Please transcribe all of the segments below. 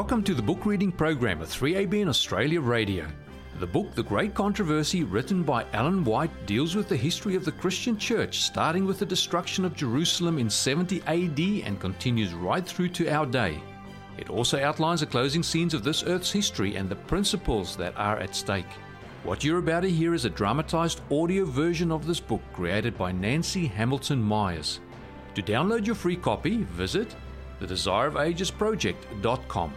Welcome to the book reading program of 3ABN Australia Radio. The book The Great Controversy, written by Ellen White, deals with the history of the Christian church, starting with the destruction of Jerusalem in 70 AD and continues right through to our day. It also outlines the closing scenes of this earth's history and the principles that are at stake. What you're about to hear is a dramatized audio version of this book created by Nancy Hamilton Myers. To download your free copy, visit thedesireofagesproject.com.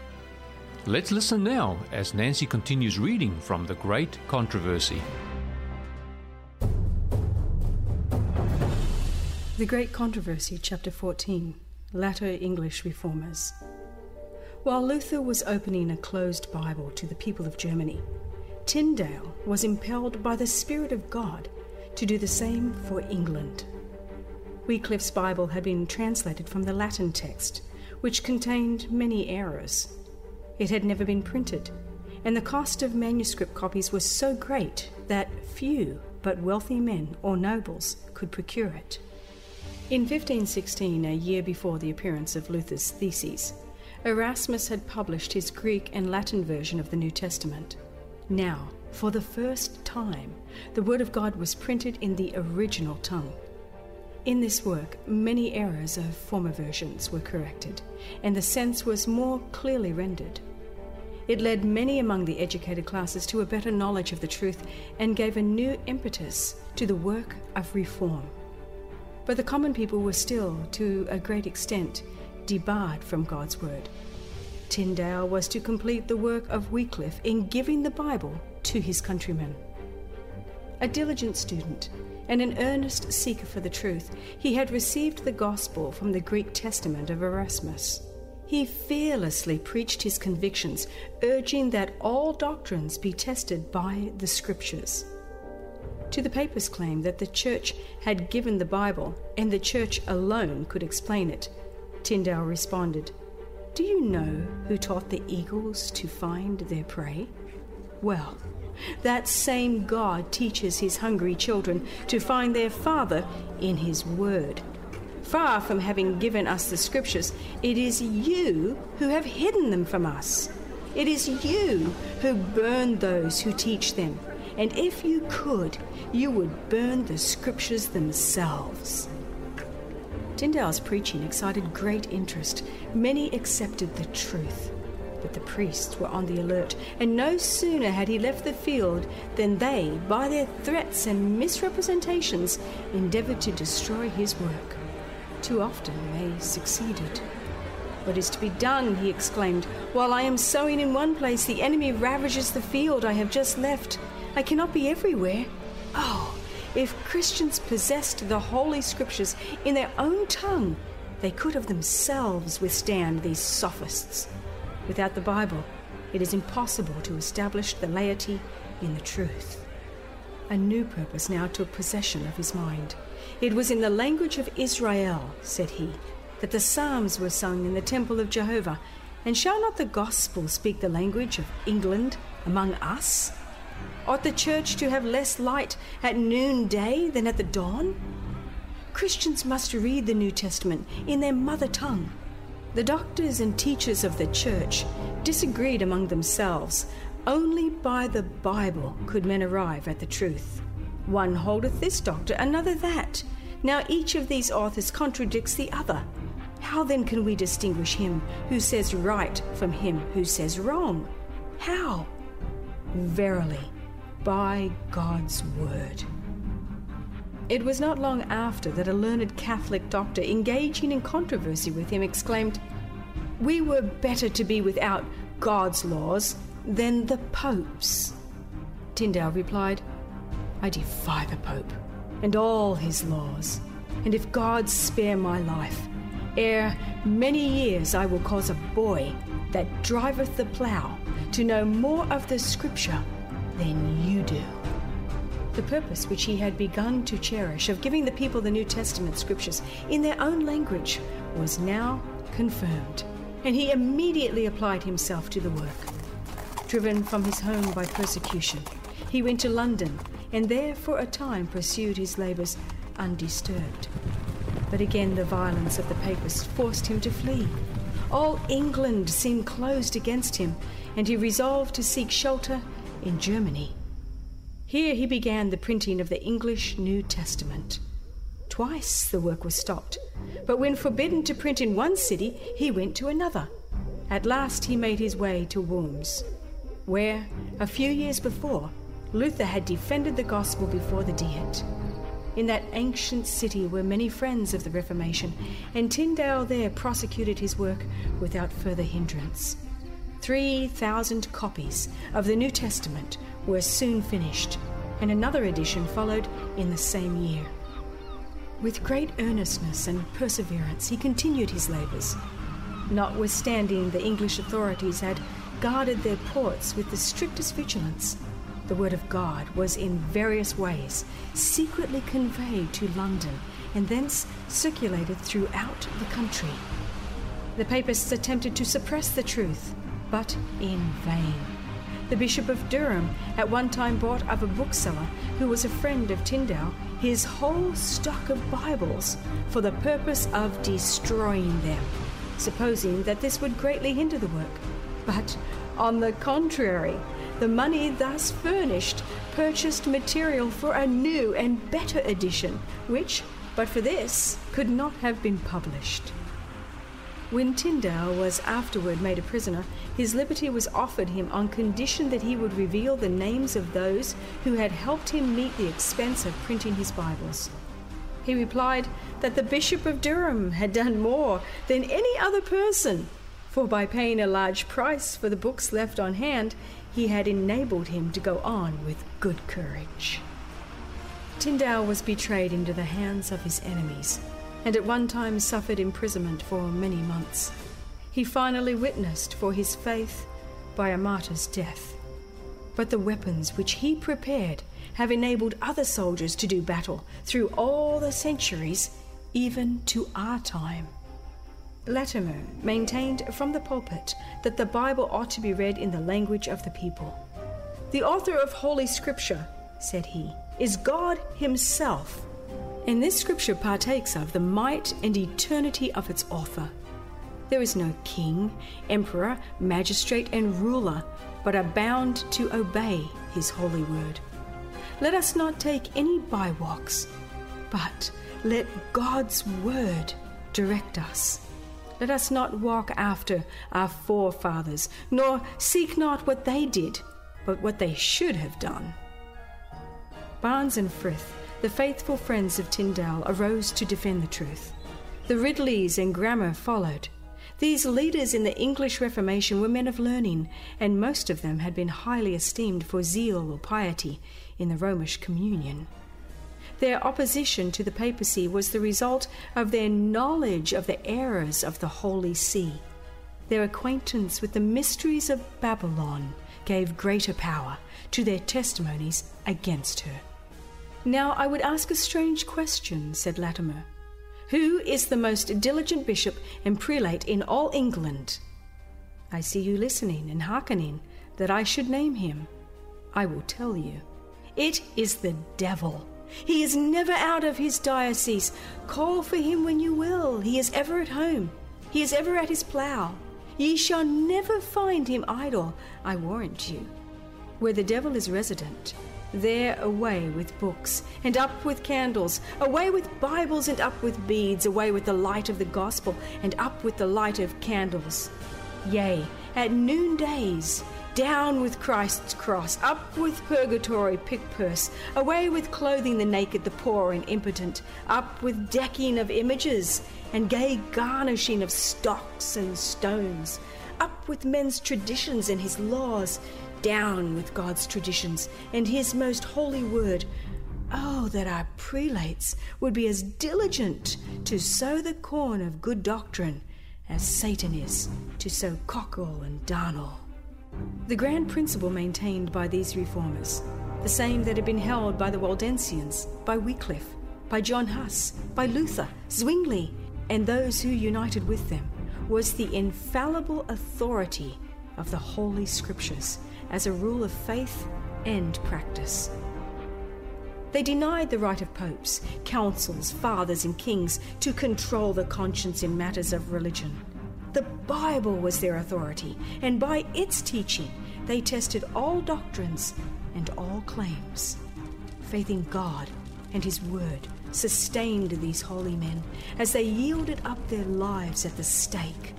Let's listen now as Nancy continues reading from The Great Controversy. The Great Controversy, Chapter 14 Latter English Reformers. While Luther was opening a closed Bible to the people of Germany, Tyndale was impelled by the Spirit of God to do the same for England. Wycliffe's Bible had been translated from the Latin text which contained many errors. It had never been printed, and the cost of manuscript copies was so great that few but wealthy men or nobles could procure it. In 1516, a year before the appearance of Luther's Theses, Erasmus had published his Greek and Latin version of the New Testament. Now, for the first time, the Word of God was printed in the original tongue. In this work, many errors of former versions were corrected, and the sense was more clearly rendered. It led many among the educated classes to a better knowledge of the truth and gave a new impetus to the work of reform. But the common people were still, to a great extent, debarred from God's Word. Tyndale was to complete the work of Wycliffe in giving the Bible to his countrymen. A diligent student, and an earnest seeker for the truth, he had received the gospel from the Greek Testament of Erasmus. He fearlessly preached his convictions, urging that all doctrines be tested by the Scriptures. To the papists' claim that the Church had given the Bible and the Church alone could explain it, Tyndale responded, Do you know who taught the eagles to find their prey? Well, that same God teaches his hungry children to find their Father in his Word. Far from having given us the Scriptures, it is you who have hidden them from us. It is you who burn those who teach them. And if you could, you would burn the Scriptures themselves. Tyndale's preaching excited great interest. Many accepted the truth. But the priests were on the alert, and no sooner had he left the field than they, by their threats and misrepresentations, endeavored to destroy his work. Too often they succeeded. What is to be done? he exclaimed. While I am sowing in one place, the enemy ravages the field I have just left. I cannot be everywhere. Oh, if Christians possessed the Holy Scriptures in their own tongue, they could of themselves withstand these sophists. Without the Bible, it is impossible to establish the laity in the truth. A new purpose now took possession of his mind. It was in the language of Israel, said he, that the Psalms were sung in the temple of Jehovah. And shall not the gospel speak the language of England among us? Ought the church to have less light at noonday than at the dawn? Christians must read the New Testament in their mother tongue the doctors and teachers of the church disagreed among themselves. Only by the Bible could men arrive at the truth. One holdeth this doctor, another that. Now each of these authors contradicts the other. How then can we distinguish him who says right from him who says wrong? How? Verily, by God's word. It was not long after that a learned Catholic doctor, engaging in controversy with him, exclaimed, We were better to be without God's laws than the Pope's. Tyndale replied, I defy the Pope and all his laws, and if God spare my life, ere many years I will cause a boy that driveth the plough to know more of the Scripture than you do. The purpose which he had begun to cherish of giving the people the New Testament scriptures in their own language was now confirmed, and he immediately applied himself to the work. Driven from his home by persecution, he went to London and there for a time pursued his labours undisturbed. But again the violence of the papists forced him to flee. All England seemed closed against him, and he resolved to seek shelter in Germany. Here he began the printing of the English New Testament. Twice the work was stopped, but when forbidden to print in one city, he went to another. At last he made his way to Worms, where, a few years before, Luther had defended the gospel before the Diet. In that ancient city were many friends of the Reformation, and Tyndale there prosecuted his work without further hindrance. Three thousand copies of the New Testament were soon finished, and another edition followed in the same year. With great earnestness and perseverance, he continued his labours. Notwithstanding the English authorities had guarded their ports with the strictest vigilance, the Word of God was in various ways secretly conveyed to London and thence circulated throughout the country. The papists attempted to suppress the truth, but in vain. The Bishop of Durham at one time bought of a bookseller who was a friend of Tyndale his whole stock of Bibles for the purpose of destroying them, supposing that this would greatly hinder the work. But on the contrary, the money thus furnished purchased material for a new and better edition, which, but for this, could not have been published. When Tyndale was afterward made a prisoner, his liberty was offered him on condition that he would reveal the names of those who had helped him meet the expense of printing his Bibles. He replied that the Bishop of Durham had done more than any other person, for by paying a large price for the books left on hand, he had enabled him to go on with good courage. Tyndale was betrayed into the hands of his enemies, and at one time suffered imprisonment for many months. He finally witnessed for his faith by a martyr's death. But the weapons which he prepared have enabled other soldiers to do battle through all the centuries, even to our time. Latimer maintained from the pulpit that the Bible ought to be read in the language of the people. The author of Holy Scripture, said he, is God Himself, and this Scripture partakes of the might and eternity of its author. There is no king, emperor, magistrate, and ruler, but are bound to obey His holy word. Let us not take any bywalks, but let God's word direct us. Let us not walk after our forefathers, nor seek not what they did, but what they should have done. Barnes and Frith, the faithful friends of Tyndale, arose to defend the truth. The Ridleys and Cranmer followed. These leaders in the English Reformation were men of learning, and most of them had been highly esteemed for zeal or piety in the Romish communion. Their opposition to the papacy was the result of their knowledge of the errors of the Holy See. Their acquaintance with the mysteries of Babylon gave greater power to their testimonies against her. Now I would ask a strange question, said Latimer. Who is the most diligent bishop and prelate in all England? I see you listening and hearkening that I should name him. I will tell you. It is the devil. He is never out of his diocese. Call for him when you will. He is ever at home. He is ever at his plough. Ye shall never find him idle, I warrant you. Where the devil is resident, there away with books, and up with candles, away with Bibles, and up with beads, away with the light of the gospel, and up with the light of candles. Yea, at noondays, down with Christ's cross, up with purgatory pick purse, away with clothing the naked, the poor, and impotent, up with decking of images, and gay garnishing of stocks and stones, up with men's traditions and his laws, down with God's traditions and his most holy word. Oh, that our prelates would be as diligent to sow the corn of good doctrine as Satan is to sow cockle and darnel. The grand principle maintained by these reformers, the same that had been held by the Waldensians, by Wycliffe, by John Huss, by Luther, Zwingli, and those who united with them, was the infallible authority of the Holy Scriptures as a rule of faith and practice. They denied the right of popes, councils, fathers, and kings to control the conscience in matters of religion. The Bible was their authority, and by its teaching they tested all doctrines and all claims. Faith in God and His Word sustained these holy men as they yielded up their lives at the stake.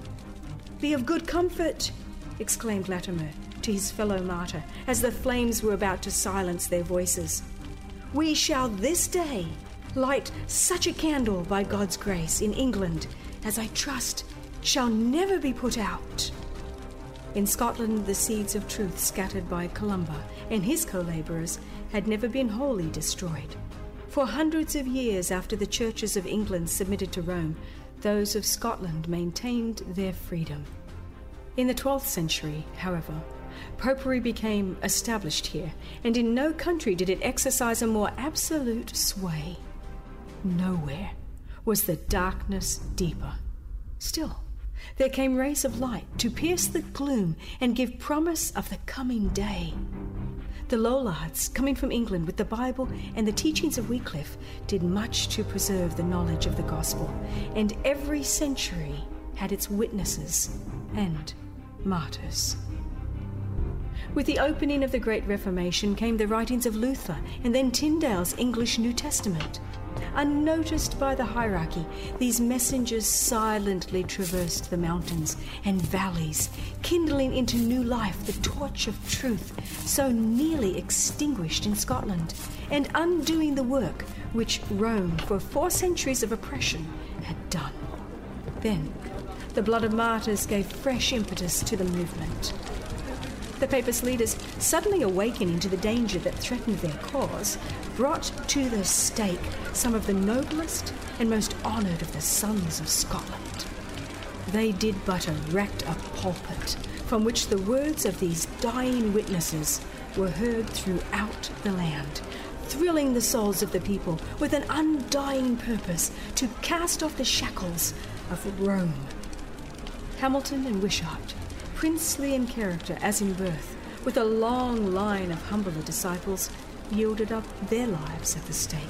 Be of good comfort, exclaimed Latimer to his fellow martyr as the flames were about to silence their voices. We shall this day light such a candle by God's grace in England as I trust shall never be put out. In Scotland, the seeds of truth scattered by Columba and his co labourers had never been wholly destroyed. For hundreds of years after the churches of England submitted to Rome, those of Scotland maintained their freedom. In the 12th century, however, popery became established here, and in no country did it exercise a more absolute sway. Nowhere was the darkness deeper. Still, there came rays of light to pierce the gloom and give promise of the coming day. The Lollards, coming from England with the Bible and the teachings of Wycliffe, did much to preserve the knowledge of the gospel, and every century had its witnesses and martyrs. With the opening of the Great Reformation came the writings of Luther and then Tyndale's English New Testament. Unnoticed by the hierarchy, these messengers silently traversed the mountains and valleys, kindling into new life the torch of truth so nearly extinguished in Scotland, and undoing the work which Rome, for four centuries of oppression, had done. Then, the blood of martyrs gave fresh impetus to the movement. The Papist leaders, suddenly awakening to the danger that threatened their cause, brought to the stake some of the noblest and most honoured of the sons of Scotland. They did but erect a pulpit from which the words of these dying witnesses were heard throughout the land, thrilling the souls of the people with an undying purpose to cast off the shackles of Rome. Hamilton and Wishart, princely in character as in birth, with a long line of humbler disciples, yielded up their lives at the stake.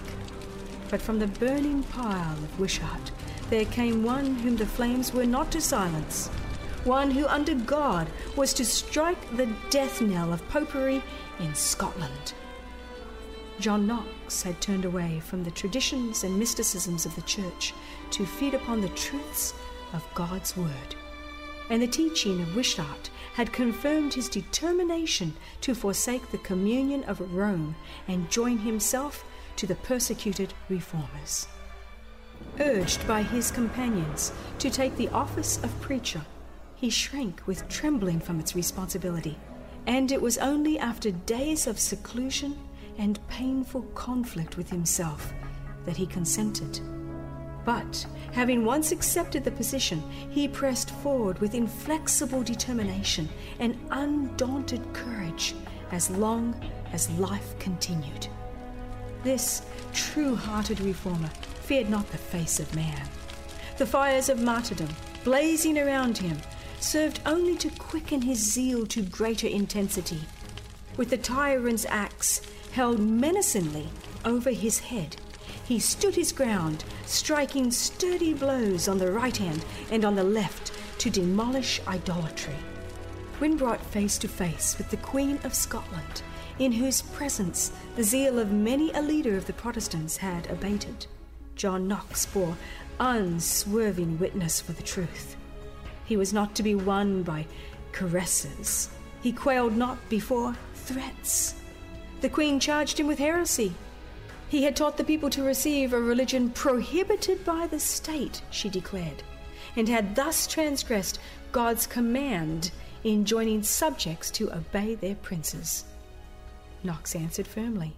But from the burning pile of Wishart there came one whom the flames were not to silence, one who under God was to strike the death knell of popery in Scotland. John Knox had turned away from the traditions and mysticisms of the Church to feed upon the truths of God's Word. And the teaching of Wishart had confirmed his determination to forsake the communion of Rome and join himself to the persecuted reformers. Urged by his companions to take the office of preacher, he shrank with trembling from its responsibility, and it was only after days of seclusion and painful conflict with himself that he consented. But, having once accepted the position, he pressed forward with inflexible determination and undaunted courage as long as life continued. This true hearted reformer feared not the face of man. The fires of martyrdom, blazing around him, served only to quicken his zeal to greater intensity. With the tyrant's axe held menacingly over his head, he stood his ground, striking sturdy blows on the right hand and on the left to demolish idolatry. When brought face to face with the Queen of Scotland, in whose presence the zeal of many a leader of the Protestants had abated, John Knox bore unswerving witness for the truth. He was not to be won by caresses. He quailed not before threats. The Queen charged him with heresy. He had taught the people to receive a religion prohibited by the state, she declared, and had thus transgressed God's command in joining subjects to obey their princes. Knox answered firmly.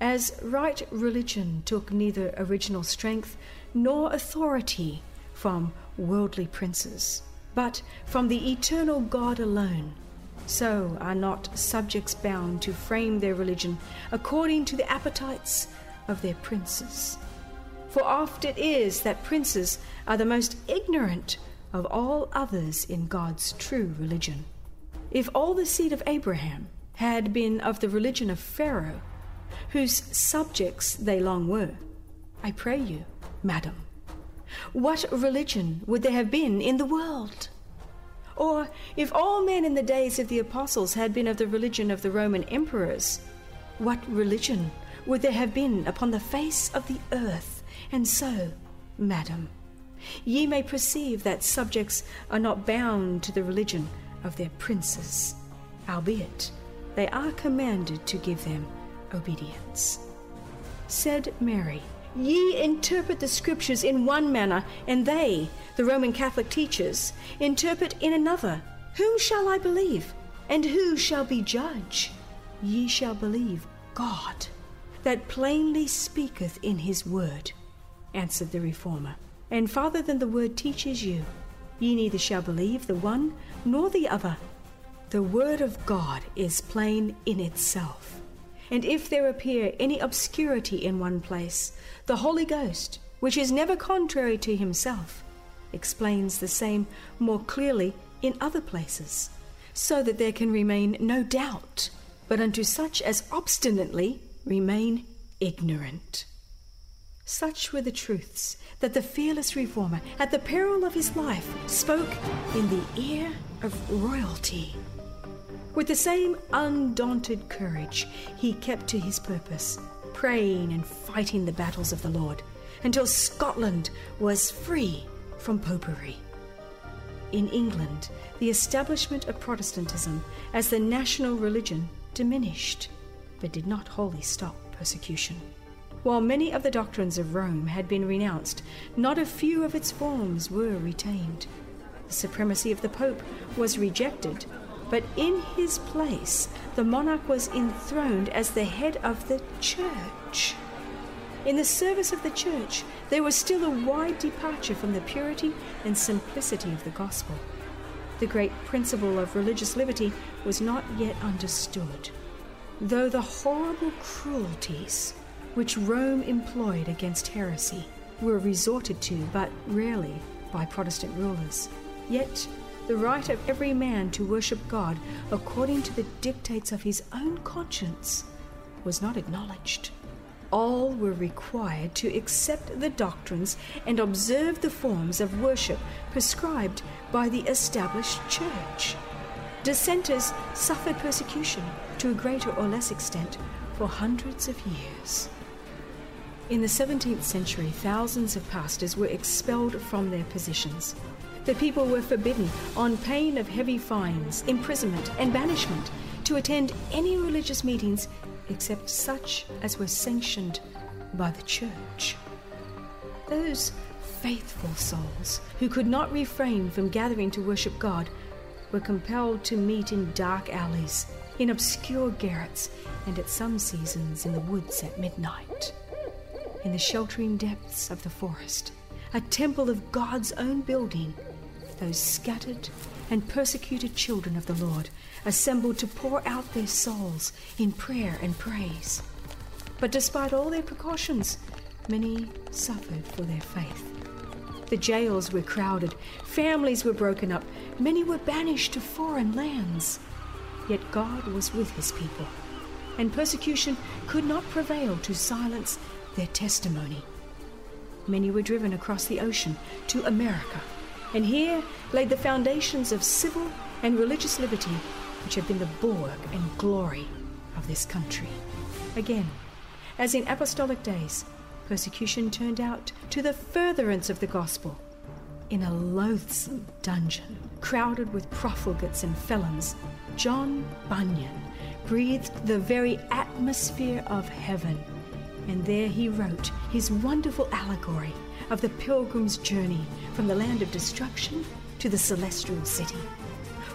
As right religion took neither original strength nor authority from worldly princes, but from the eternal God alone, so are not subjects bound to frame their religion according to the appetites of their princes. For oft it is that princes are the most ignorant of all others in God's true religion. If all the seed of Abraham had been of the religion of Pharaoh, whose subjects they long were, I pray you, madam, what religion would there have been in the world? Or if all men in the days of the apostles had been of the religion of the Roman emperors, what religion would there have been upon the face of the earth? And so, madam, ye may perceive that subjects are not bound to the religion of their princes, albeit they are commanded to give them obedience. Said Mary, Ye interpret the scriptures in one manner, and they, the Roman Catholic teachers, interpret in another. Whom shall I believe? And who shall be judge? Ye shall believe God, that plainly speaketh in his word, answered the Reformer. And farther than the word teaches you, ye neither shall believe the one nor the other. The word of God is plain in itself. And if there appear any obscurity in one place, the Holy Ghost, which is never contrary to himself, explains the same more clearly in other places, so that there can remain no doubt, but unto such as obstinately remain ignorant. Such were the truths that the fearless reformer, at the peril of his life, spoke in the ear of royalty. With the same undaunted courage, he kept to his purpose, praying and fighting the battles of the Lord, until Scotland was free from popery. In England, the establishment of Protestantism as the national religion diminished, but did not wholly stop persecution. While many of the doctrines of Rome had been renounced, not a few of its forms were retained. The supremacy of the Pope was rejected but in his place, the monarch was enthroned as the head of the church. In the service of the church, there was still a wide departure from the purity and simplicity of the gospel. The great principle of religious liberty was not yet understood, though the horrible cruelties which Rome employed against heresy were resorted to but rarely by Protestant rulers. Yet the right of every man to worship God according to the dictates of his own conscience was not acknowledged. All were required to accept the doctrines and observe the forms of worship prescribed by the established church. Dissenters suffered persecution to a greater or less extent for hundreds of years. In the 17th century, thousands of pastors were expelled from their positions. The people were forbidden, on pain of heavy fines, imprisonment, and banishment, to attend any religious meetings except such as were sanctioned by the church. Those faithful souls who could not refrain from gathering to worship God were compelled to meet in dark alleys, in obscure garrets, and at some seasons in the woods at midnight. In the sheltering depths of the forest, a temple of God's own building those scattered and persecuted children of the Lord assembled to pour out their souls in prayer and praise. But despite all their precautions, many suffered for their faith. The jails were crowded, families were broken up, many were banished to foreign lands. Yet God was with his people, and persecution could not prevail to silence their testimony. Many were driven across the ocean to America and here laid the foundations of civil and religious liberty, which have been the bulwark and glory of this country. Again, as in apostolic days, persecution turned out to the furtherance of the gospel. In a loathsome dungeon, crowded with profligates and felons, John Bunyan breathed the very atmosphere of heaven, and there he wrote his wonderful allegory of the pilgrim's journey from the land of destruction to the celestial city.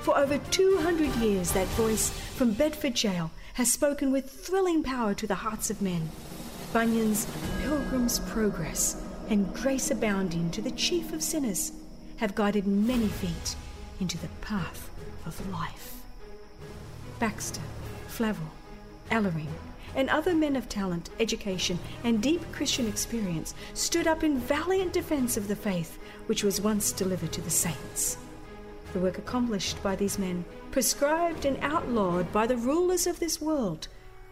For over 200 years, that voice from Bedford Jail has spoken with thrilling power to the hearts of men. Bunyan's Pilgrim's Progress and Grace Abounding to the Chief of Sinners have guided many feet into the path of life. Baxter, Flavel, Alleine, and other men of talent, education, and deep Christian experience stood up in valiant defense of the faith which was once delivered to the saints. The work accomplished by these men, prescribed and outlawed by the rulers of this world,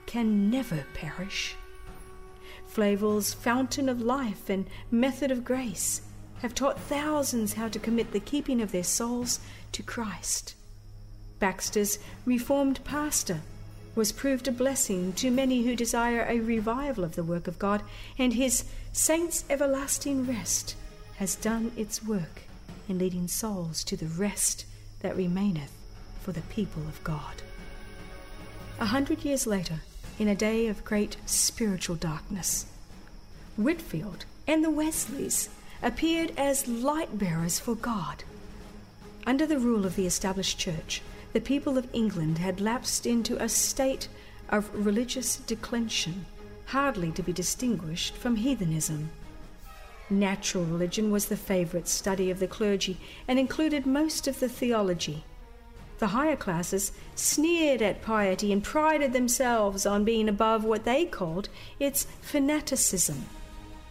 can never perish. Flavel's fountain of life and method of grace have taught thousands how to commit the keeping of their souls to Christ. Baxter's Reformed pastor was proved a blessing to many who desire a revival of the work of God, and his Saints' Everlasting Rest has done its work in leading souls to the rest that remaineth for the people of God. A hundred years later, in a day of great spiritual darkness, Whitefield and the Wesleys appeared as light bearers for God. Under the rule of the established church, the people of England had lapsed into a state of religious declension, hardly to be distinguished from heathenism. Natural religion was the favorite study of the clergy and included most of the theology. The higher classes sneered at piety and prided themselves on being above what they called its fanaticism.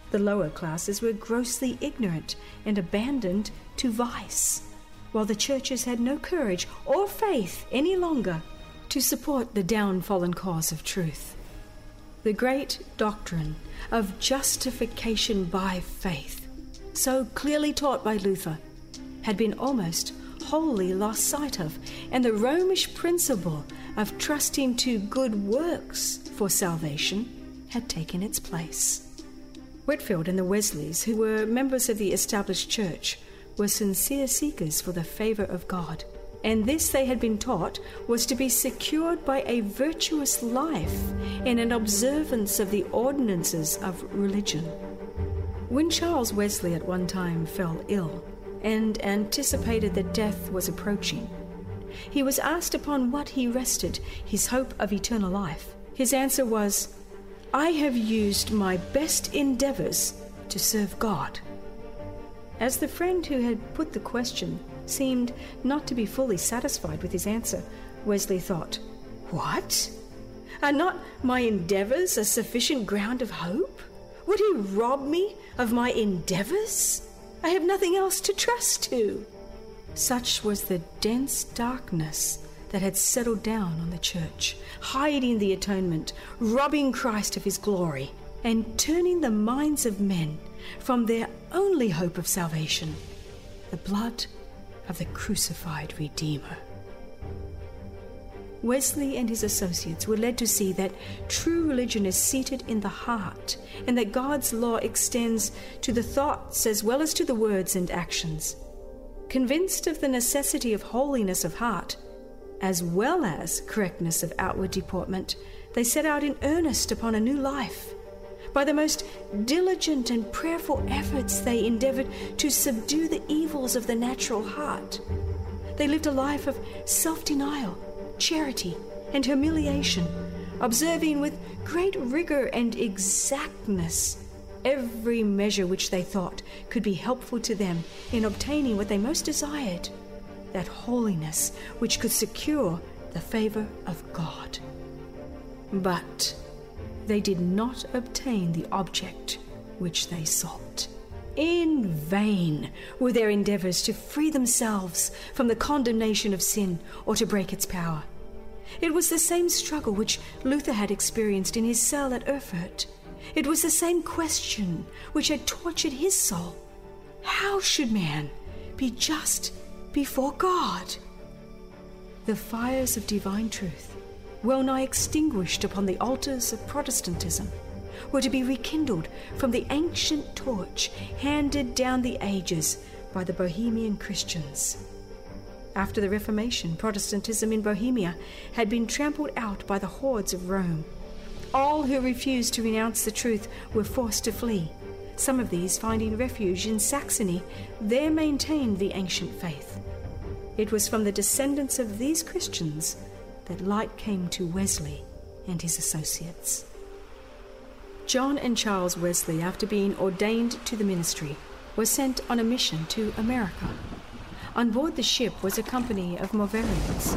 The lower classes were grossly ignorant and abandoned to vice while the churches had no courage or faith any longer to support the downfallen cause of truth. The great doctrine of justification by faith, so clearly taught by Luther, had been almost wholly lost sight of, and the Romish principle of trusting to good works for salvation had taken its place. Whitefield and the Wesleys, who were members of the established church, were sincere seekers for the favor of God, and this they had been taught was to be secured by a virtuous life and an observance of the ordinances of religion. When Charles Wesley at one time fell ill and anticipated that death was approaching, he was asked upon what he rested his hope of eternal life. His answer was, I have used my best endeavors to serve God. As the friend who had put the question seemed not to be fully satisfied with his answer, Wesley thought, What? Are not my endeavours a sufficient ground of hope? Would he rob me of my endeavours? I have nothing else to trust to. Such was the dense darkness that had settled down on the church, hiding the atonement, robbing Christ of his glory, and turning the minds of men from their only hope of salvation, the blood of the crucified Redeemer. Wesley and his associates were led to see that true religion is seated in the heart and that God's law extends to the thoughts as well as to the words and actions. Convinced of the necessity of holiness of heart, as well as correctness of outward deportment, they set out in earnest upon a new life by the most diligent and prayerful efforts, they endeavored to subdue the evils of the natural heart. They lived a life of self denial, charity, and humiliation, observing with great rigor and exactness every measure which they thought could be helpful to them in obtaining what they most desired that holiness which could secure the favor of God. But they did not obtain the object which they sought. In vain were their endeavors to free themselves from the condemnation of sin or to break its power. It was the same struggle which Luther had experienced in his cell at Erfurt. It was the same question which had tortured his soul. How should man be just before God? The fires of divine truth well nigh extinguished upon the altars of Protestantism, were to be rekindled from the ancient torch handed down the ages by the Bohemian Christians. After the Reformation, Protestantism in Bohemia had been trampled out by the hordes of Rome. All who refused to renounce the truth were forced to flee. Some of these, finding refuge in Saxony, there maintained the ancient faith. It was from the descendants of these Christians that light came to Wesley and his associates. John and Charles Wesley, after being ordained to the ministry, were sent on a mission to America. On board the ship was a company of Moravians.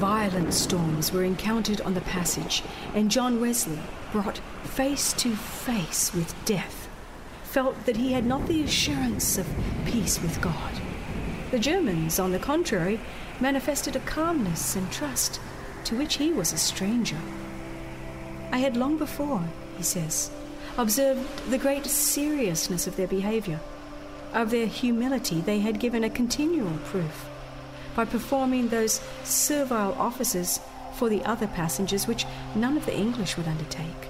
Violent storms were encountered on the passage, and John Wesley, brought face to face with death, felt that he had not the assurance of peace with God. The Germans, on the contrary, manifested a calmness and trust to which he was a stranger. I had long before, he says, observed the great seriousness of their behavior. of their humility, they had given a continual proof by performing those servile offices for the other passengers which none of the English would undertake,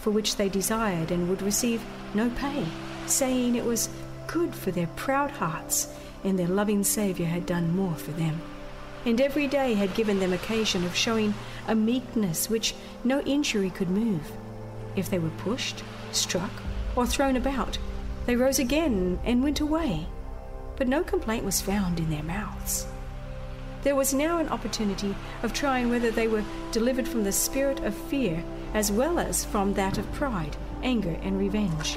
for which they desired and would receive no pay, saying it was good for their proud hearts, and their loving Saviour had done more for them. And every day had given them occasion of showing a meekness which no injury could move. If they were pushed, struck, or thrown about, they rose again and went away, but no complaint was found in their mouths. There was now an opportunity of trying whether they were delivered from the spirit of fear as well as from that of pride, anger, and revenge.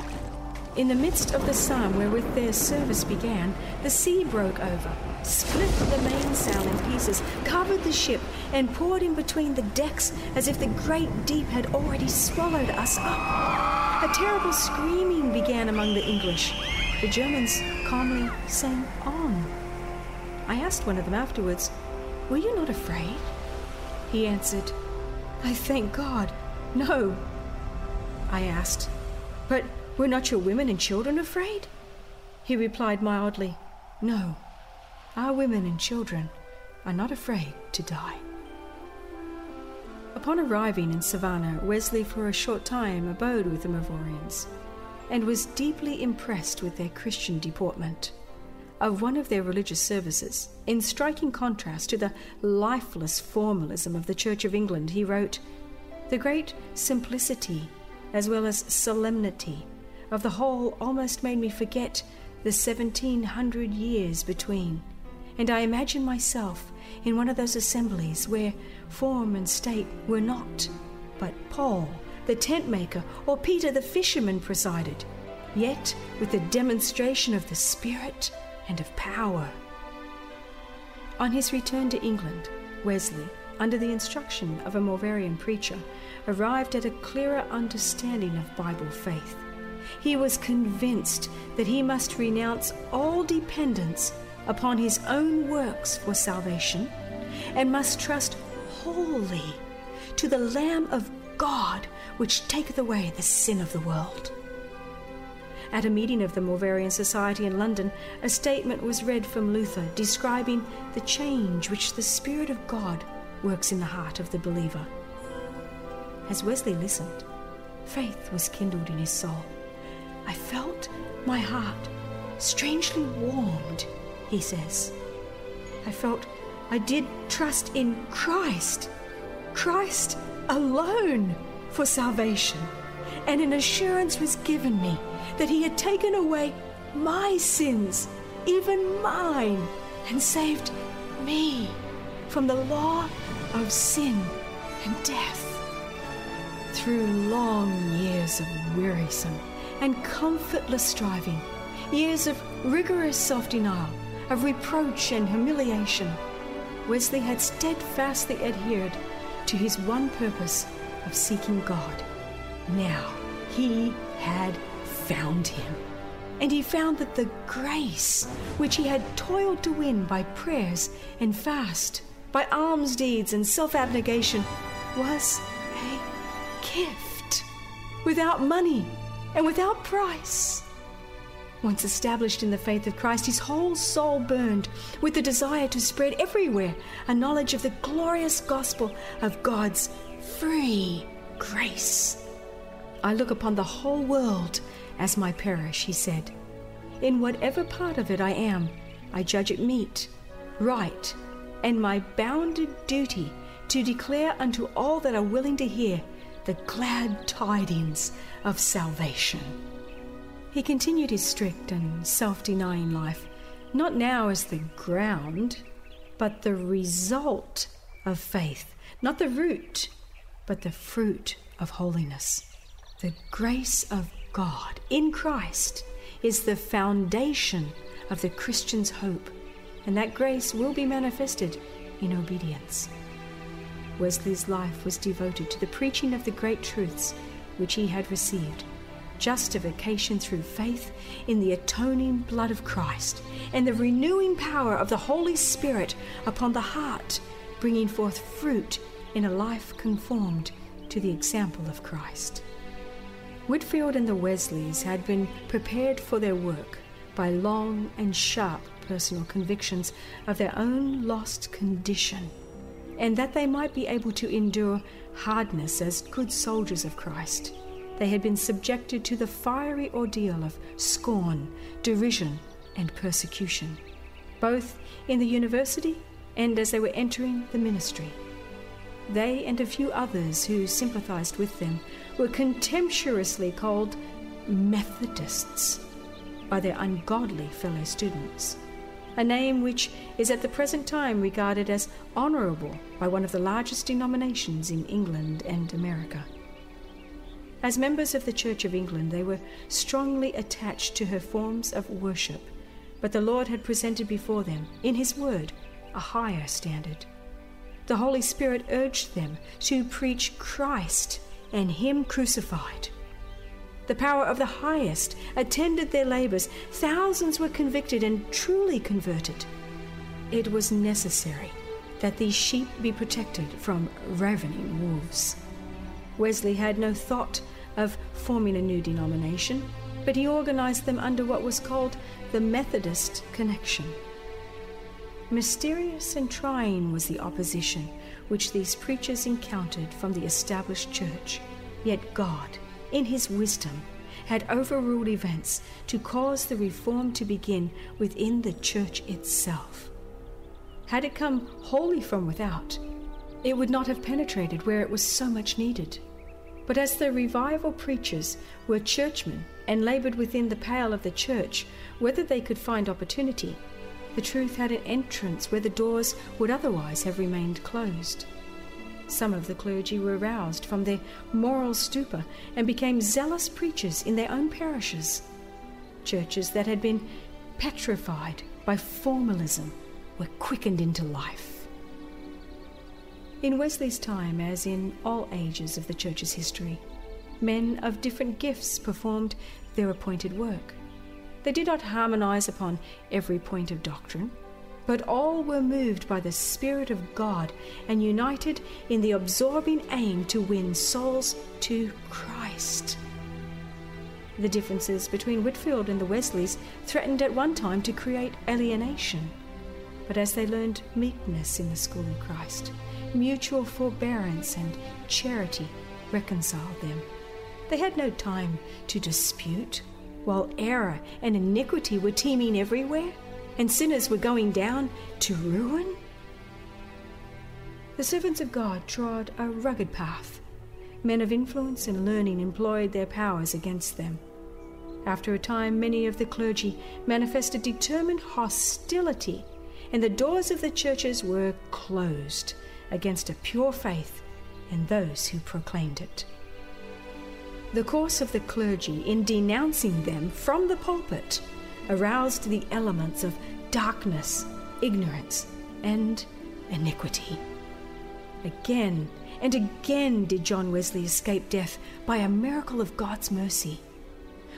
In the midst of the psalm wherewith their service began, the sea broke over, split the mainsail in pieces, covered the ship, and poured in between the decks as if the great deep had already swallowed us up. A terrible screaming began among the English. The Germans calmly sang on. I asked one of them afterwards, Were you not afraid? He answered, I thank God, no. I asked, But were not your women and children afraid? He replied mildly, No, our women and children are not afraid to die. Upon arriving in Savannah, Wesley for a short time abode with the Moravians and was deeply impressed with their Christian deportment of one of their religious services. In striking contrast to the lifeless formalism of the Church of England, he wrote, The great simplicity as well as solemnity of the whole almost made me forget the 1700 years between, and I imagine myself in one of those assemblies where form and state were not, but Paul, the tent maker, or Peter the fisherman presided, yet with the demonstration of the Spirit and of power. On his return to England, Wesley, under the instruction of a Moravian preacher, arrived at a clearer understanding of Bible faith. He was convinced that he must renounce all dependence upon his own works for salvation and must trust wholly to the Lamb of God which taketh away the sin of the world. At a meeting of the Moravian Society in London, a statement was read from Luther describing the change which the Spirit of God works in the heart of the believer. As Wesley listened, faith was kindled in his soul. I felt my heart strangely warmed, he says. I felt I did trust in Christ, Christ alone for salvation, and an assurance was given me that he had taken away my sins, even mine, and saved me from the law of sin and death. Through long years of wearisome and comfortless striving, years of rigorous self denial, of reproach and humiliation, Wesley had steadfastly adhered to his one purpose of seeking God. Now he had found him. And he found that the grace which he had toiled to win by prayers and fast, by alms deeds and self abnegation, was a gift, without money and without price. Once established in the faith of Christ, his whole soul burned with the desire to spread everywhere a knowledge of the glorious gospel of God's free grace. I look upon the whole world as my parish, he said. In whatever part of it I am, I judge it meet, right, and my bounded duty to declare unto all that are willing to hear the glad tidings of salvation. He continued his strict and self denying life, not now as the ground, but the result of faith, not the root, but the fruit of holiness. The grace of God in Christ is the foundation of the Christian's hope, and that grace will be manifested in obedience. Wesley's life was devoted to the preaching of the great truths which he had received justification through faith in the atoning blood of Christ, and the renewing power of the Holy Spirit upon the heart, bringing forth fruit in a life conformed to the example of Christ. Whitefield and the Wesleys had been prepared for their work by long and sharp personal convictions of their own lost condition, and that they might be able to endure hardness as good soldiers of Christ. They had been subjected to the fiery ordeal of scorn, derision, and persecution, both in the university and as they were entering the ministry. They and a few others who sympathized with them were contemptuously called Methodists by their ungodly fellow students, a name which is at the present time regarded as honourable by one of the largest denominations in England and America. As members of the Church of England, they were strongly attached to her forms of worship, but the Lord had presented before them, in His Word, a higher standard. The Holy Spirit urged them to preach Christ and Him crucified. The power of the highest attended their labors. Thousands were convicted and truly converted. It was necessary that these sheep be protected from ravening wolves. Wesley had no thought of forming a new denomination, but he organized them under what was called the Methodist Connection. Mysterious and trying was the opposition which these preachers encountered from the established church. Yet God, in His wisdom, had overruled events to cause the reform to begin within the church itself. Had it come wholly from without, it would not have penetrated where it was so much needed. But as the revival preachers were churchmen and labored within the pale of the church, whether they could find opportunity, the truth had an entrance where the doors would otherwise have remained closed. Some of the clergy were roused from their moral stupor and became zealous preachers in their own parishes. Churches that had been petrified by formalism were quickened into life. In Wesley's time, as in all ages of the Church's history, men of different gifts performed their appointed work. They did not harmonize upon every point of doctrine but all were moved by the Spirit of God and united in the absorbing aim to win souls to Christ. The differences between Whitefield and the Wesleys threatened at one time to create alienation, but as they learned meekness in the school of Christ, mutual forbearance and charity reconciled them. They had no time to dispute, while error and iniquity were teeming everywhere and sinners were going down to ruin? The servants of God trod a rugged path. Men of influence and learning employed their powers against them. After a time, many of the clergy manifested determined hostility, and the doors of the churches were closed against a pure faith and those who proclaimed it. The course of the clergy in denouncing them from the pulpit aroused the elements of darkness, ignorance, and iniquity. Again and again did John Wesley escape death by a miracle of God's mercy.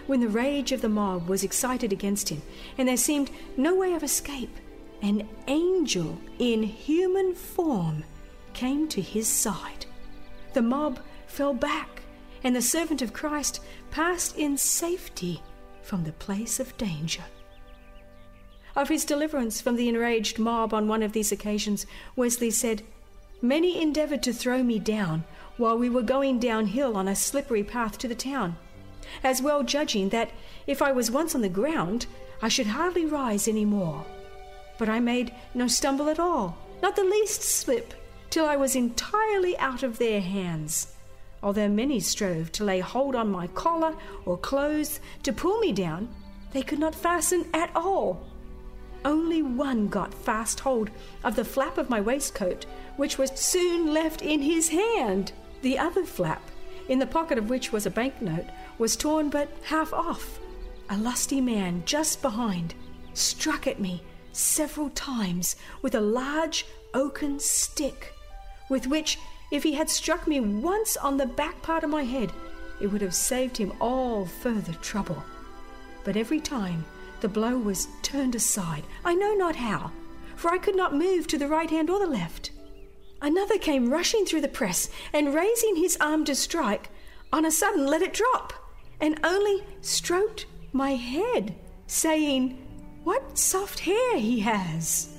When the rage of the mob was excited against him, and there seemed no way of escape, an angel in human form came to his side. The mob fell back, and the servant of Christ passed in safety from the place of danger. Of his deliverance from the enraged mob on one of these occasions, Wesley said, Many endeavored to throw me down while we were going downhill on a slippery path to the town, as well judging that if I was once on the ground, I should hardly rise any more. But I made no stumble at all, not the least slip, till I was entirely out of their hands although many strove to lay hold on my collar or clothes to pull me down, they could not fasten at all. Only one got fast hold of the flap of my waistcoat, which was soon left in his hand. The other flap, in the pocket of which was a banknote, was torn but half off. A lusty man just behind struck at me several times with a large oaken stick, with which if he had struck me once on the back part of my head, it would have saved him all further trouble. But every time the blow was turned aside, I know not how, for I could not move to the right hand or the left. Another came rushing through the press, and raising his arm to strike, on a sudden let it drop, and only stroked my head saying, What soft hair he has!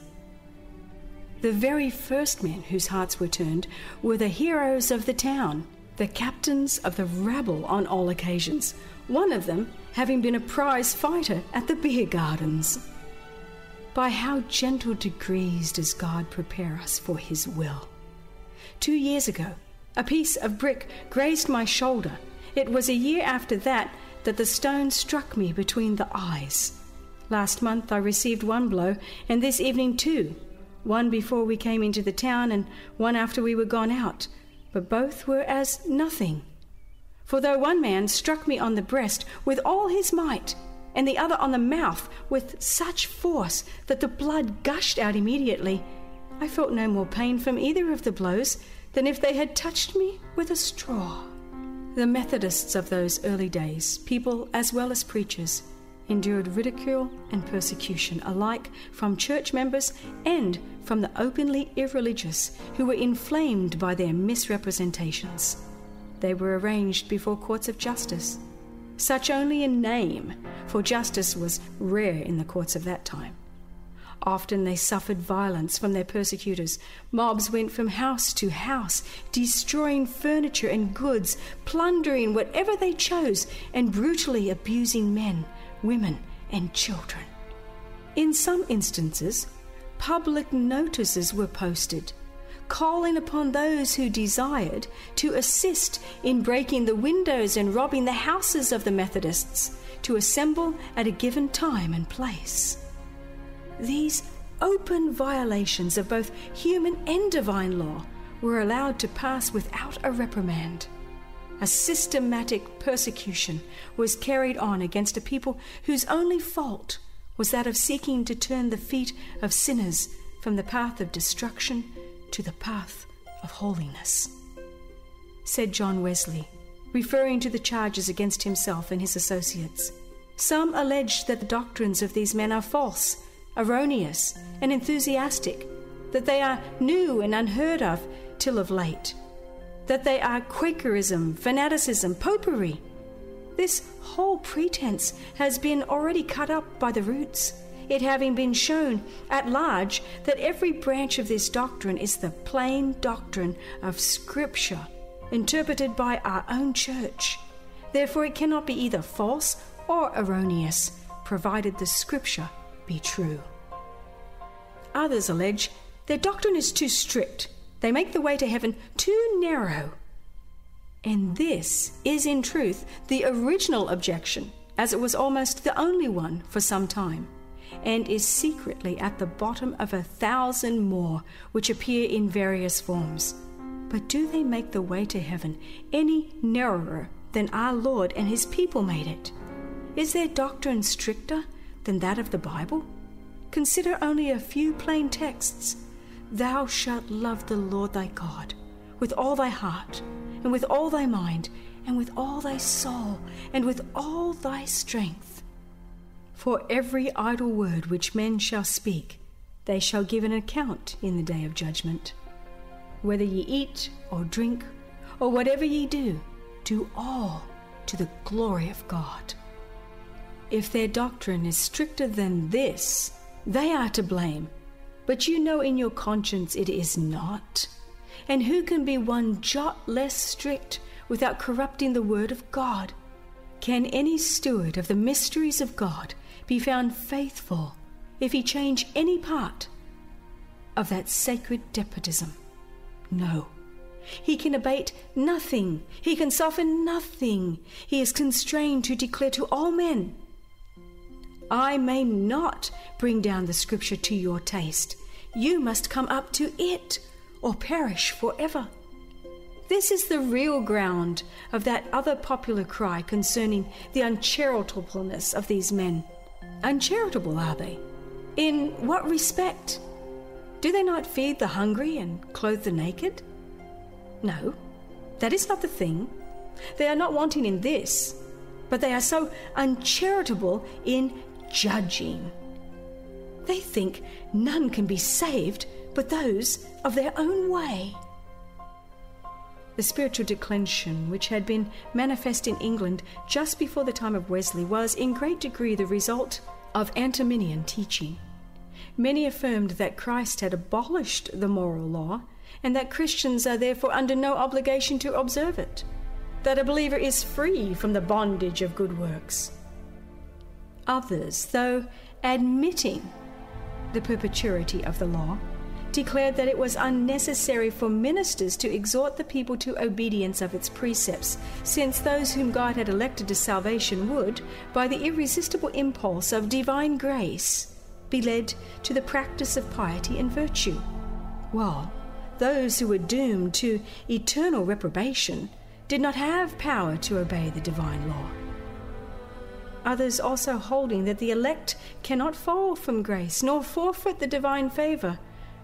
The very first men whose hearts were turned were the heroes of the town, the captains of the rabble on all occasions, one of them having been a prize fighter at the beer gardens. By how gentle degrees does God prepare us for His will? Two years ago, a piece of brick grazed my shoulder. It was a year after that that the stone struck me between the eyes. Last month I received one blow, and this evening two one before we came into the town, and one after we were gone out, but both were as nothing. For though one man struck me on the breast with all his might, and the other on the mouth with such force that the blood gushed out immediately. I felt no more pain from either of the blows than if they had touched me with a straw. The Methodists of those early days, people as well as preachers, endured ridicule and persecution alike from church members and from the openly irreligious who were inflamed by their misrepresentations. They were arranged before courts of justice such only in name, for justice was rare in the courts of that time. Often they suffered violence from their persecutors. Mobs went from house to house, destroying furniture and goods, plundering whatever they chose, and brutally abusing men, women, and children. In some instances, public notices were posted calling upon those who desired to assist in breaking the windows and robbing the houses of the Methodists to assemble at a given time and place. These open violations of both human and divine law were allowed to pass without a reprimand. A systematic persecution was carried on against a people whose only fault was that of seeking to turn the feet of sinners from the path of destruction to the path of holiness. Said John Wesley, referring to the charges against himself and his associates. Some allege that the doctrines of these men are false, erroneous, and enthusiastic, that they are new and unheard of till of late, that they are Quakerism, fanaticism, popery. This whole pretense has been already cut up by the roots it having been shown at large that every branch of this doctrine is the plain doctrine of Scripture, interpreted by our own church. Therefore, it cannot be either false or erroneous, provided the Scripture be true. Others allege their doctrine is too strict, they make the way to heaven too narrow. And this is, in truth, the original objection, as it was almost the only one for some time and is secretly at the bottom of a thousand more which appear in various forms. But do they make the way to heaven any narrower than our Lord and his people made it? Is their doctrine stricter than that of the Bible? Consider only a few plain texts. Thou shalt love the Lord thy God with all thy heart, and with all thy mind, and with all thy soul, and with all thy strength for every idle word which men shall speak, they shall give an account in the day of judgment. Whether ye eat or drink, or whatever ye do, do all to the glory of God. If their doctrine is stricter than this, they are to blame. But you know in your conscience it is not. And who can be one jot less strict without corrupting the word of God? Can any steward of the mysteries of God be found faithful if he change any part of that sacred despotism? No. He can abate nothing. He can soften nothing. He is constrained to declare to all men, I may not bring down the scripture to your taste. You must come up to it or perish forever. This is the real ground of that other popular cry concerning the uncharitableness of these men. Uncharitable, are they? In what respect? Do they not feed the hungry and clothe the naked? No, that is not the thing. They are not wanting in this, but they are so uncharitable in judging. They think none can be saved but those of their own way. The spiritual declension which had been manifest in England just before the time of Wesley was in great degree the result of Antinomian teaching. Many affirmed that Christ had abolished the moral law and that Christians are therefore under no obligation to observe it, that a believer is free from the bondage of good works. Others, though admitting the perpetuity of the law, declared that it was unnecessary for ministers to exhort the people to obedience of its precepts, since those whom God had elected to salvation would, by the irresistible impulse of divine grace, be led to the practice of piety and virtue, while those who were doomed to eternal reprobation did not have power to obey the divine law. Others also holding that the elect cannot fall from grace nor forfeit the divine favor,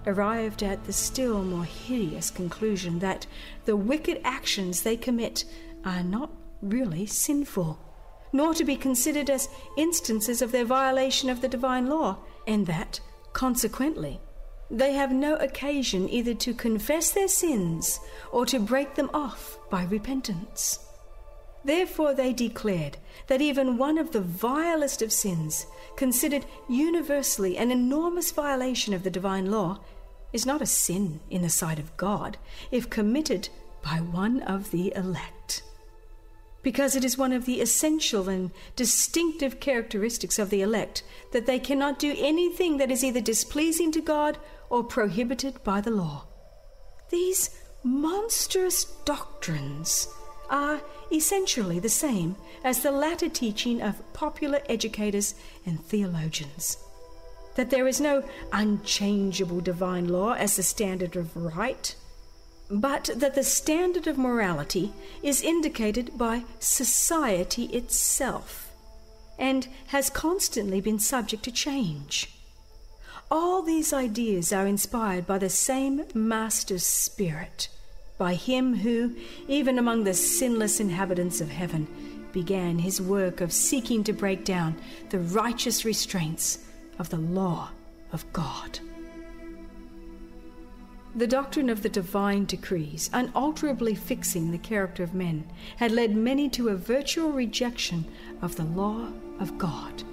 arrived at the still more hideous conclusion that the wicked actions they commit are not really sinful, nor to be considered as instances of their violation of the divine law, and that, consequently, they have no occasion either to confess their sins or to break them off by repentance. Therefore, they declared that even one of the vilest of sins, considered universally an enormous violation of the divine law, is not a sin in the sight of God if committed by one of the elect. Because it is one of the essential and distinctive characteristics of the elect that they cannot do anything that is either displeasing to God or prohibited by the law. These monstrous doctrines are essentially the same as the latter teaching of popular educators and theologians that there is no unchangeable divine law as the standard of right, but that the standard of morality is indicated by society itself and has constantly been subject to change. All these ideas are inspired by the same Master Spirit, by Him who, even among the sinless inhabitants of heaven, began His work of seeking to break down the righteous restraints of the law of God. The doctrine of the divine decrees, unalterably fixing the character of men, had led many to a virtual rejection of the law of God.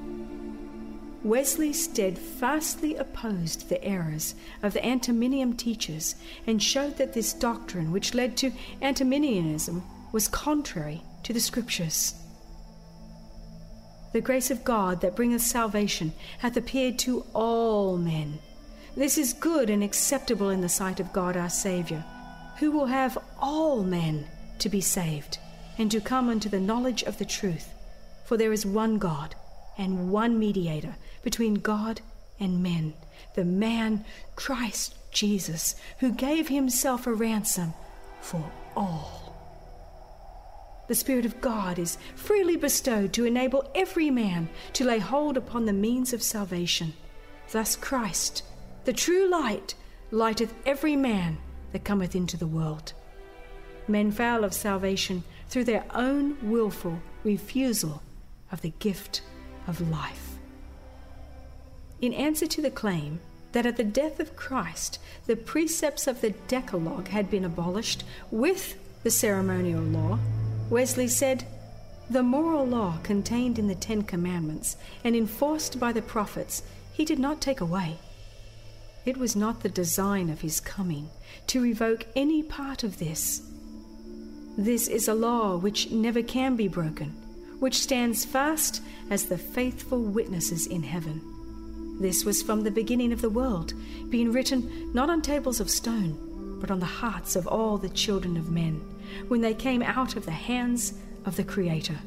Wesley steadfastly opposed the errors of the Antinomian teachers and showed that this doctrine, which led to Antinomianism, was contrary to the Scriptures. The grace of God that bringeth salvation hath appeared to all men. This is good and acceptable in the sight of God our Saviour, who will have all men to be saved and to come unto the knowledge of the truth. For there is one God and one mediator between God and men, the man Christ Jesus, who gave himself a ransom for all. The Spirit of God is freely bestowed to enable every man to lay hold upon the means of salvation. Thus Christ, the true light, lighteth every man that cometh into the world. Men fail of salvation through their own wilful refusal of the gift of life. In answer to the claim that at the death of Christ the precepts of the Decalogue had been abolished with the ceremonial law, Wesley said, The moral law contained in the Ten Commandments and enforced by the prophets, he did not take away. It was not the design of his coming to revoke any part of this. This is a law which never can be broken, which stands fast as the faithful witnesses in heaven. This was from the beginning of the world, being written not on tables of stone, but on the hearts of all the children of men, when they came out of the hands of the Creator.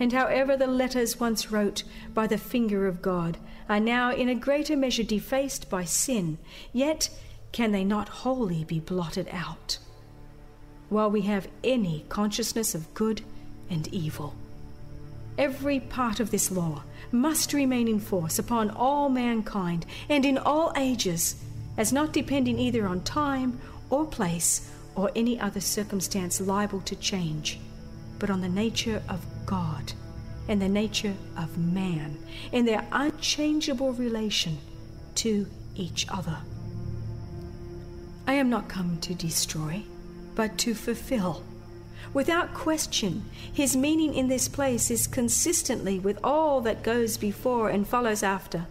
And however the letters once wrote by the finger of God are now in a greater measure defaced by sin, yet can they not wholly be blotted out, while we have any consciousness of good and evil. Every part of this law must remain in force upon all mankind and in all ages, as not depending either on time or place or any other circumstance liable to change, but on the nature of God and the nature of man and their unchangeable relation to each other. I am not come to destroy, but to fulfill. Without question, his meaning in this place is consistently with all that goes before and follows after.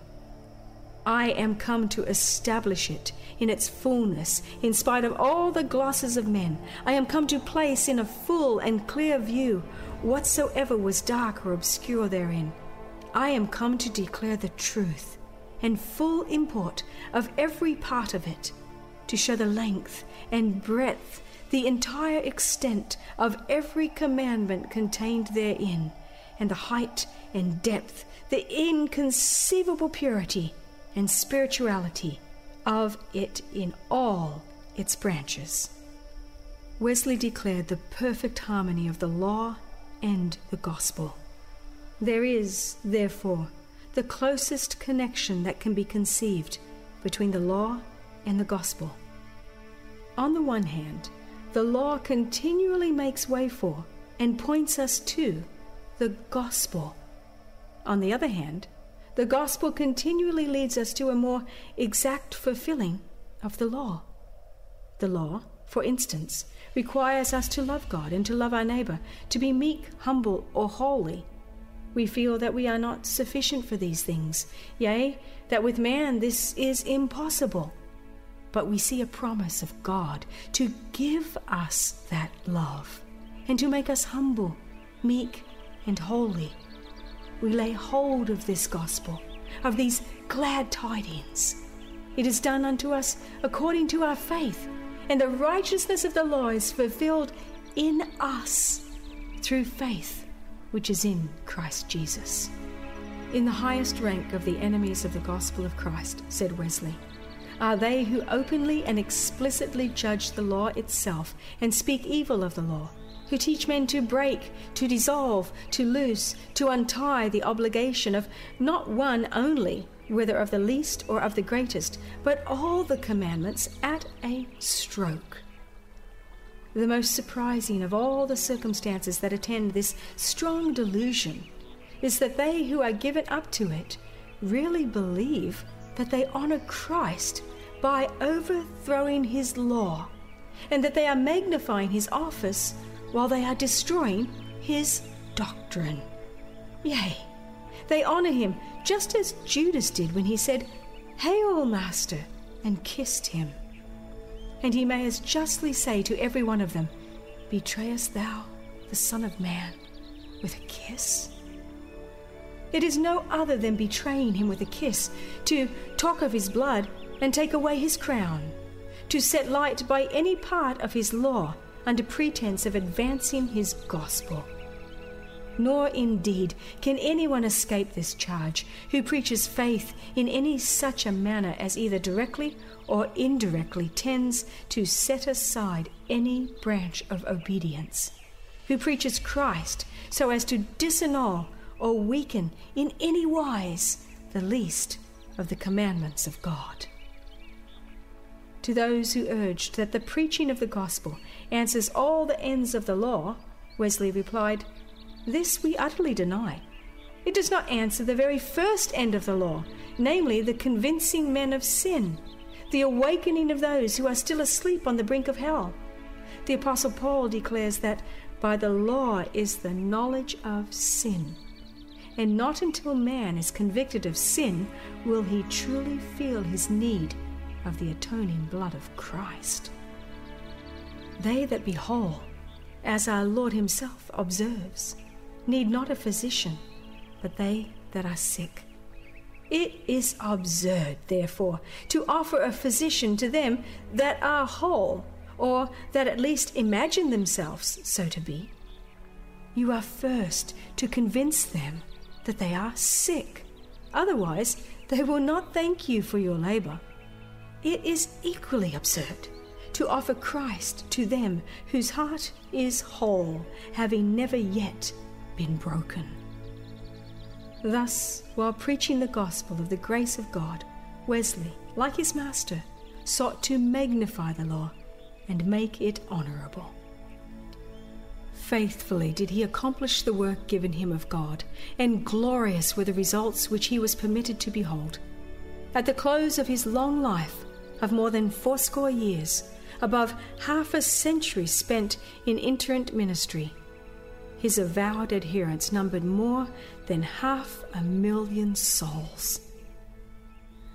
I am come to establish it in its fullness, in spite of all the glosses of men. I am come to place in a full and clear view whatsoever was dark or obscure therein. I am come to declare the truth and full import of every part of it, to show the length and breadth, the entire extent of every commandment contained therein, and the height and depth, the inconceivable purity and spirituality of it in all its branches. Wesley declared the perfect harmony of the law and the gospel. There is, therefore, the closest connection that can be conceived between the law and the gospel. On the one hand, the law continually makes way for and points us to the gospel. On the other hand, the gospel continually leads us to a more exact fulfilling of the law. The law, for instance, requires us to love God and to love our neighbor, to be meek, humble, or holy. We feel that we are not sufficient for these things, yea, that with man this is impossible. But we see a promise of God to give us that love and to make us humble, meek, and holy we lay hold of this gospel, of these glad tidings. It is done unto us according to our faith, and the righteousness of the law is fulfilled in us through faith which is in Christ Jesus. In the highest rank of the enemies of the gospel of Christ, said Wesley, are they who openly and explicitly judge the law itself and speak evil of the law who teach men to break, to dissolve, to loose, to untie the obligation of not one only, whether of the least or of the greatest, but all the commandments at a stroke. The most surprising of all the circumstances that attend this strong delusion is that they who are given up to it really believe that they honor Christ by overthrowing his law, and that they are magnifying his office while they are destroying his doctrine. Yea, they honor him just as Judas did when he said, Hail, Master, and kissed him. And he may as justly say to every one of them, Betrayest thou the Son of Man with a kiss? It is no other than betraying him with a kiss, to talk of his blood and take away his crown, to set light by any part of his law under pretense of advancing his gospel. Nor indeed can anyone escape this charge who preaches faith in any such a manner as either directly or indirectly tends to set aside any branch of obedience, who preaches Christ so as to disannul or weaken in any wise the least of the commandments of God. To those who urged that the preaching of the gospel answers all the ends of the law, Wesley replied, This we utterly deny. It does not answer the very first end of the law, namely the convincing men of sin, the awakening of those who are still asleep on the brink of hell. The Apostle Paul declares that by the law is the knowledge of sin. And not until man is convicted of sin will he truly feel his need of the atoning blood of Christ. They that be whole, as our Lord Himself observes, need not a physician, but they that are sick. It is absurd, therefore, to offer a physician to them that are whole, or that at least imagine themselves so to be. You are first to convince them that they are sick. Otherwise, they will not thank you for your labor. It is equally absurd to offer Christ to them whose heart is whole, having never yet been broken. Thus, while preaching the gospel of the grace of God, Wesley, like his master, sought to magnify the law and make it honorable. Faithfully did he accomplish the work given him of God, and glorious were the results which he was permitted to behold. At the close of his long life, of more than fourscore years, above half a century spent in itinerant ministry. His avowed adherents numbered more than half a million souls.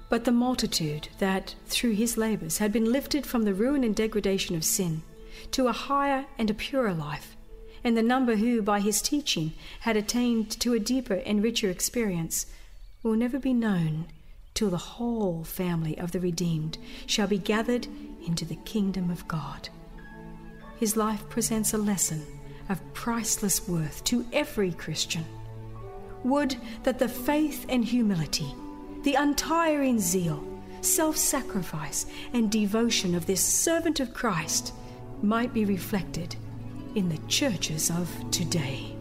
But the multitude that, through his labors, had been lifted from the ruin and degradation of sin to a higher and a purer life, and the number who, by his teaching, had attained to a deeper and richer experience, will never be known till the whole family of the redeemed shall be gathered into the kingdom of God. His life presents a lesson of priceless worth to every Christian. Would that the faith and humility the untiring zeal, self sacrifice, and devotion of this servant of Christ might be reflected in the churches of today.